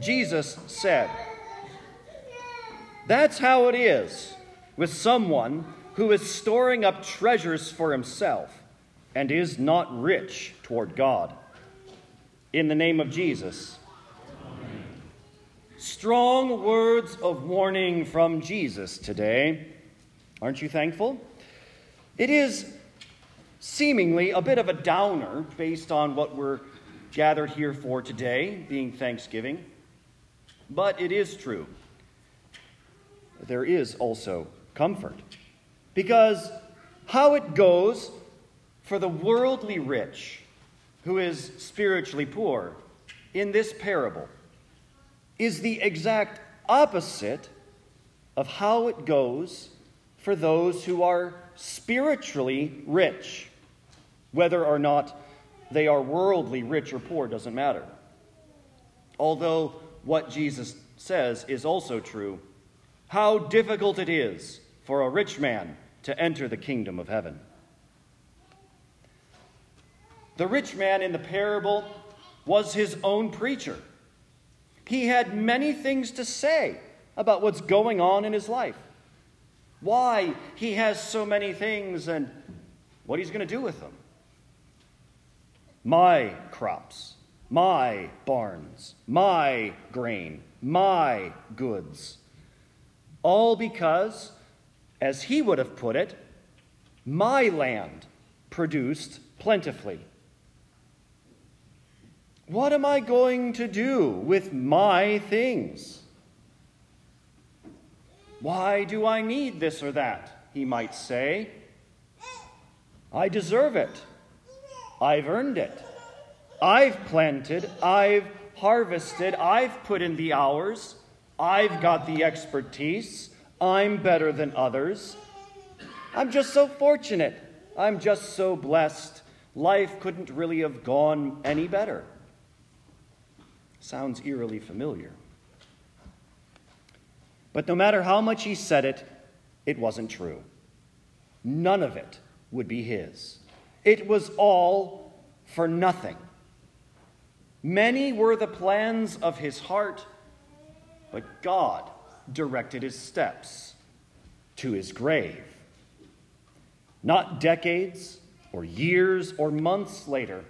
Jesus said, That's how it is with someone who is storing up treasures for himself and is not rich toward God. In the name of Jesus. Strong words of warning from Jesus today. Aren't you thankful? It is seemingly a bit of a downer based on what we're gathered here for today, being Thanksgiving. But it is true. There is also comfort. Because how it goes for the worldly rich who is spiritually poor in this parable is the exact opposite of how it goes for those who are spiritually rich. Whether or not they are worldly rich or poor doesn't matter. Although what Jesus says is also true how difficult it is for a rich man to enter the kingdom of heaven. The rich man in the parable was his own preacher. He had many things to say about what's going on in his life, why he has so many things, and what he's going to do with them. My crops, my barns, my grain, my goods. All because as he would have put it, my land produced plentifully. What am I going to do with my things? Why do I need this or that? He might say. I deserve it. I've earned it. I've planted. I've harvested. I've put in the hours. I've got the expertise. I'm better than others. I'm just so fortunate. I'm just so blessed. Life couldn't really have gone any better. Sounds eerily familiar. But no matter how much he said it, it wasn't true. None of it would be his. It was all for nothing. Many were the plans of his heart, but God directed his steps to his grave. Not decades or years or months later,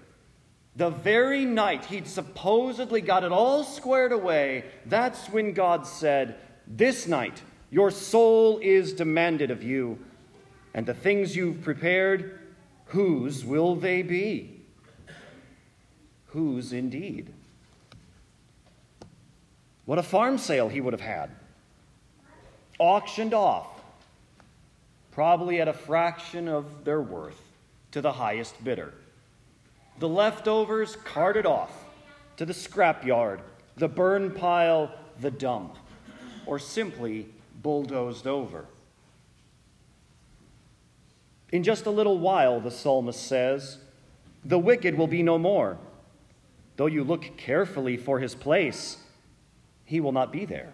the very night he'd supposedly got it all squared away, that's when God said, This night your soul is demanded of you, and the things you've prepared, whose will they be? Whose indeed? What a farm sale he would have had auctioned off, probably at a fraction of their worth, to the highest bidder. The leftovers carted off to the scrapyard, the burn pile, the dump, or simply bulldozed over. In just a little while, the psalmist says, the wicked will be no more. Though you look carefully for his place, he will not be there.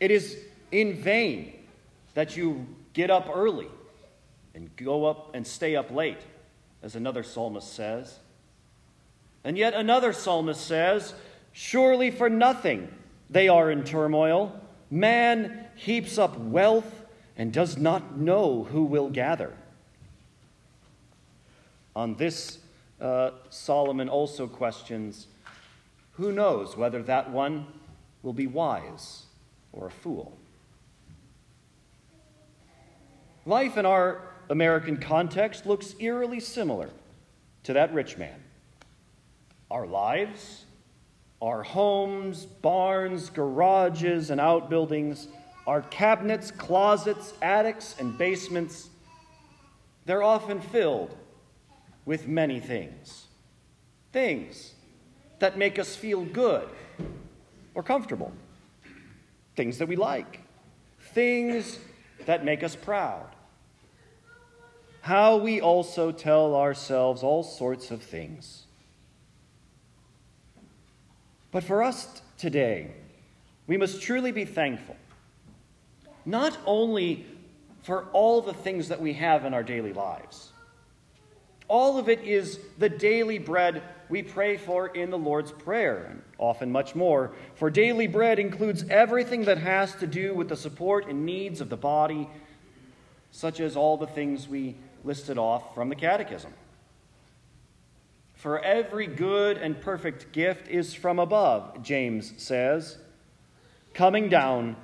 It is in vain that you get up early and go up and stay up late, as another psalmist says. And yet another psalmist says, Surely for nothing they are in turmoil. Man heaps up wealth and does not know who will gather. On this, uh, Solomon also questions who knows whether that one will be wise or a fool. Life in our American context looks eerily similar to that rich man. Our lives, our homes, barns, garages, and outbuildings, our cabinets, closets, attics, and basements, they're often filled with many things. Things that make us feel good or comfortable things that we like, things that make us proud. How we also tell ourselves all sorts of things. But for us today, we must truly be thankful, not only for all the things that we have in our daily lives, All of it is the daily bread we pray for in the Lord's Prayer, and often much more. For daily bread includes everything that has to do with the support and needs of the body, such as all the things we listed off from the Catechism. For every good and perfect gift is from above, James says, coming down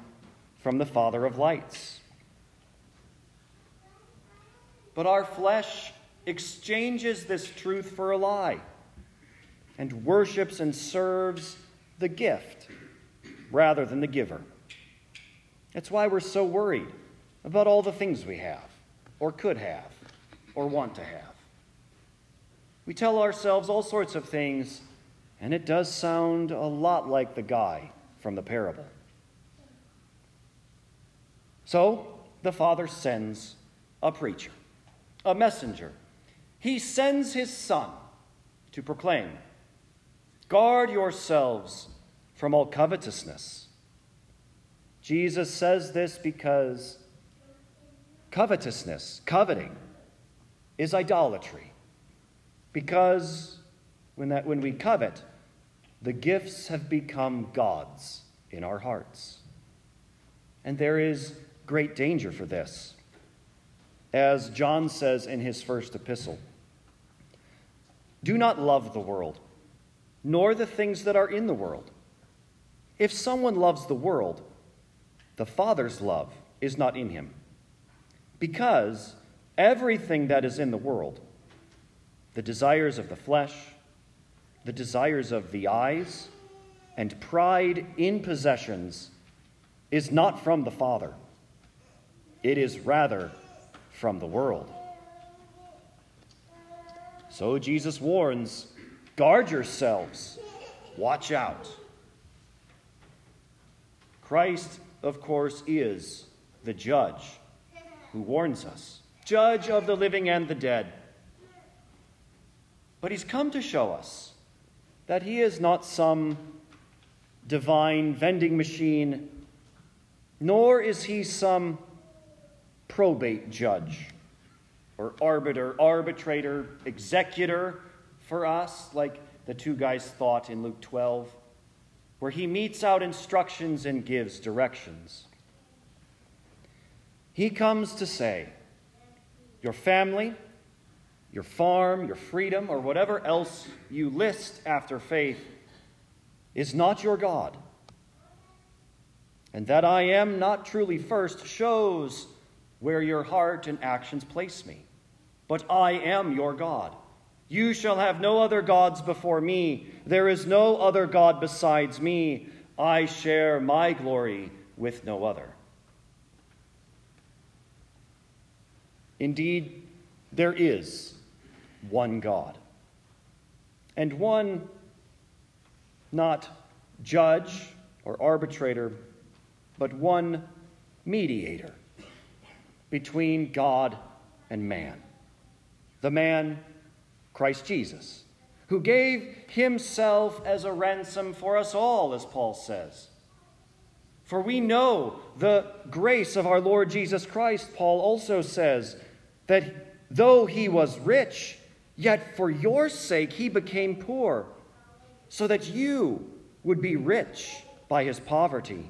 from the Father of lights. But our flesh exchanges this truth for a lie and worships and serves the gift rather than the giver. That's why we're so worried about all the things we have, or could have, or want to have. We tell ourselves all sorts of things, and it does sound a lot like the guy from the parable. So the Father sends a preacher, a messenger. He sends his Son to proclaim Guard yourselves from all covetousness. Jesus says this because covetousness, coveting, is idolatry. Because when, that, when we covet, the gifts have become gods in our hearts. And there is great danger for this. As John says in his first epistle, do not love the world nor the things that are in the world. If someone loves the world, the Father's love is not in him. Because everything that is in the world, the desires of the flesh, the desires of the eyes, and pride in possessions, is not from the Father. It is rather from the world. So Jesus warns Guard yourselves. Watch out. Christ, of course, is the judge who warns us, judge of the living and the dead. But he's come to show us that he is not some divine vending machine, nor is he some probate judge or arbiter, arbitrator, executor for us, like the two guys thought in Luke 12, where he metes out instructions and gives directions. He comes to say, Your family, your farm, your freedom, or whatever else you list after faith is not your God. And that I am not truly first shows where your heart and actions place me. But I am your God. You shall have no other gods before me. There is no other God besides me. I share my glory with no other. Indeed, there is one God, and one not judge or arbitrator, but one mediator between God and man. The man Christ Jesus, who gave himself as a ransom for us all, as Paul says. For we know the grace of our Lord Jesus Christ, Paul also says, that though he was rich, yet for your sake he became poor, so that you would be rich by his poverty.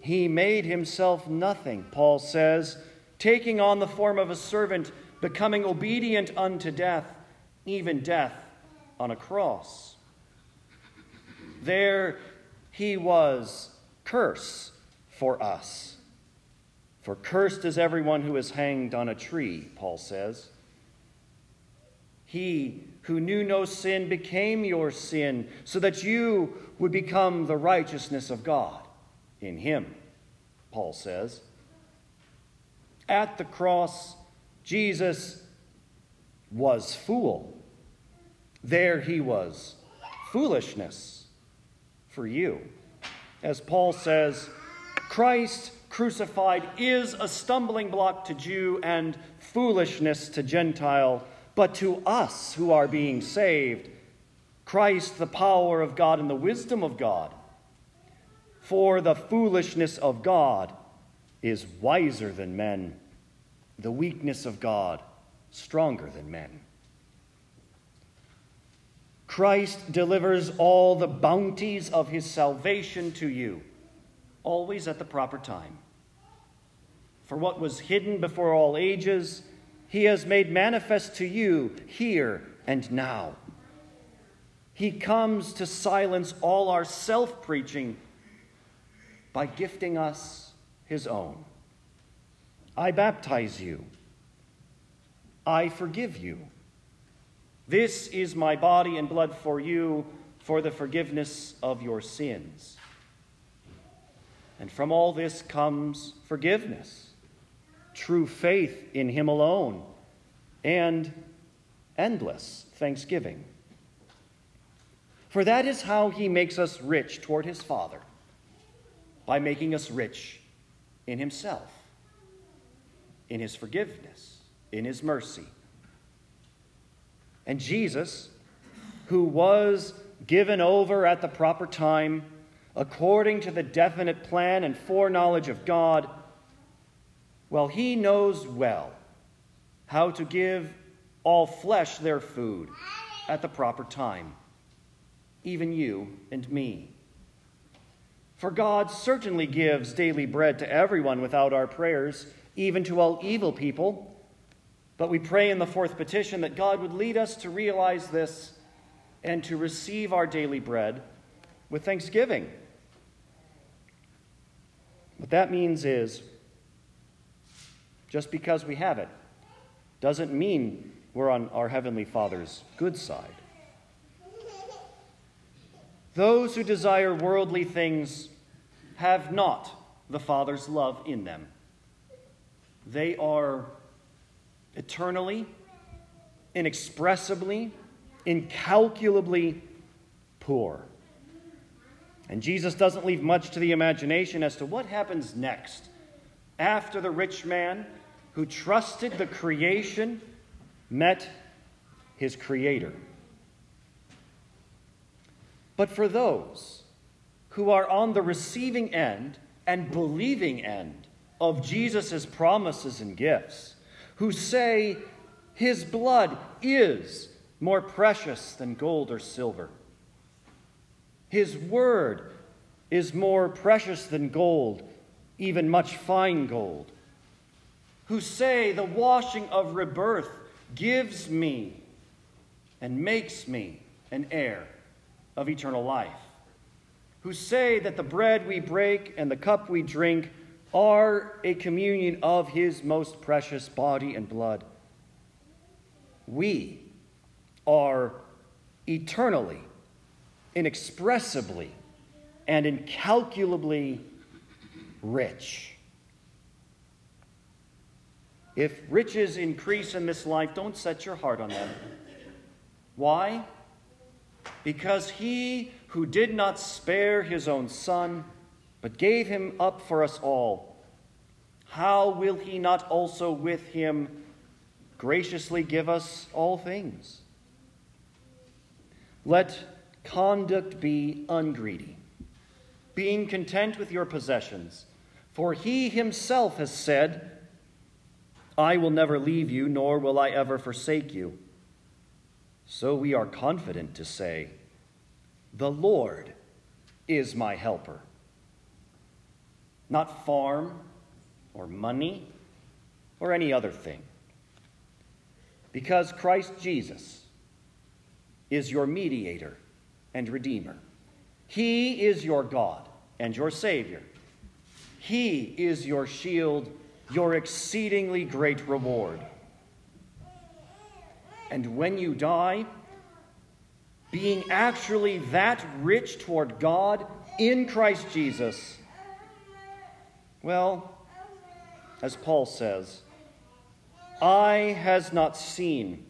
He made himself nothing, Paul says, taking on the form of a servant becoming obedient unto death, even death on a cross. There he was curse for us. For cursed is everyone who is hanged on a tree, Paul says. He who knew no sin became your sin, so that you would become the righteousness of God in him, Paul says. At the cross, Jesus was fool. There he was. Foolishness for you. As Paul says, Christ crucified is a stumbling block to Jew and foolishness to Gentile, but to us who are being saved, Christ, the power of God and the wisdom of God. For the foolishness of God is wiser than men the weakness of God stronger than men. Christ delivers all the bounties of his salvation to you, always at the proper time. For what was hidden before all ages, he has made manifest to you here and now. He comes to silence all our self preaching by gifting us his own. I baptize you. I forgive you. This is my body and blood for you for the forgiveness of your sins. And from all this comes forgiveness, true faith in Him alone, and endless thanksgiving. For that is how He makes us rich toward His Father, by making us rich in Himself, in His forgiveness, in His mercy and Jesus, who was given over at the proper time, according to the definite plan and foreknowledge of God, well, he knows well how to give all flesh their food at the proper time, even you and me. For God certainly gives daily bread to everyone without our prayers, even to all evil people but we pray in the fourth petition that God would lead us to realize this and to receive our daily bread with thanksgiving. What that means is just because we have it doesn't mean we're on our Heavenly Father's good side. Those who desire worldly things have not the Father's love in them. They are eternally, inexpressibly, incalculably poor. And Jesus doesn't leave much to the imagination as to what happens next after the rich man who trusted the creation met his creator. But for those who are on the receiving end and believing end of Jesus' promises and gifts, who say his blood is more precious than gold or silver. His word is more precious than gold, even much fine gold. Who say the washing of rebirth gives me and makes me an heir of eternal life. Who say that the bread we break and the cup we drink are a communion of his most precious body and blood. We are eternally, inexpressibly, and incalculably rich. If riches increase in this life, don't set your heart on them. Why? Because he who did not spare his own son, but gave him up for us all, how will he not also with him graciously give us all things? Let conduct be ungreedy, being content with your possessions, for he himself has said, I will never leave you, nor will I ever forsake you. So we are confident to say, The Lord is my helper not farm or money or any other thing. Because Christ Jesus is your mediator and redeemer. He is your God and your Savior. He is your shield, your exceedingly great reward. And when you die, being actually that rich toward God in Christ Jesus, well, as Paul says, eye has not seen,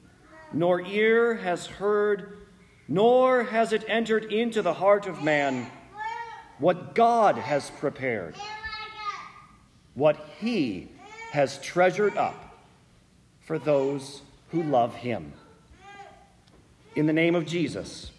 nor ear has heard, nor has it entered into the heart of man what God has prepared, what he has treasured up for those who love him. In the name of Jesus.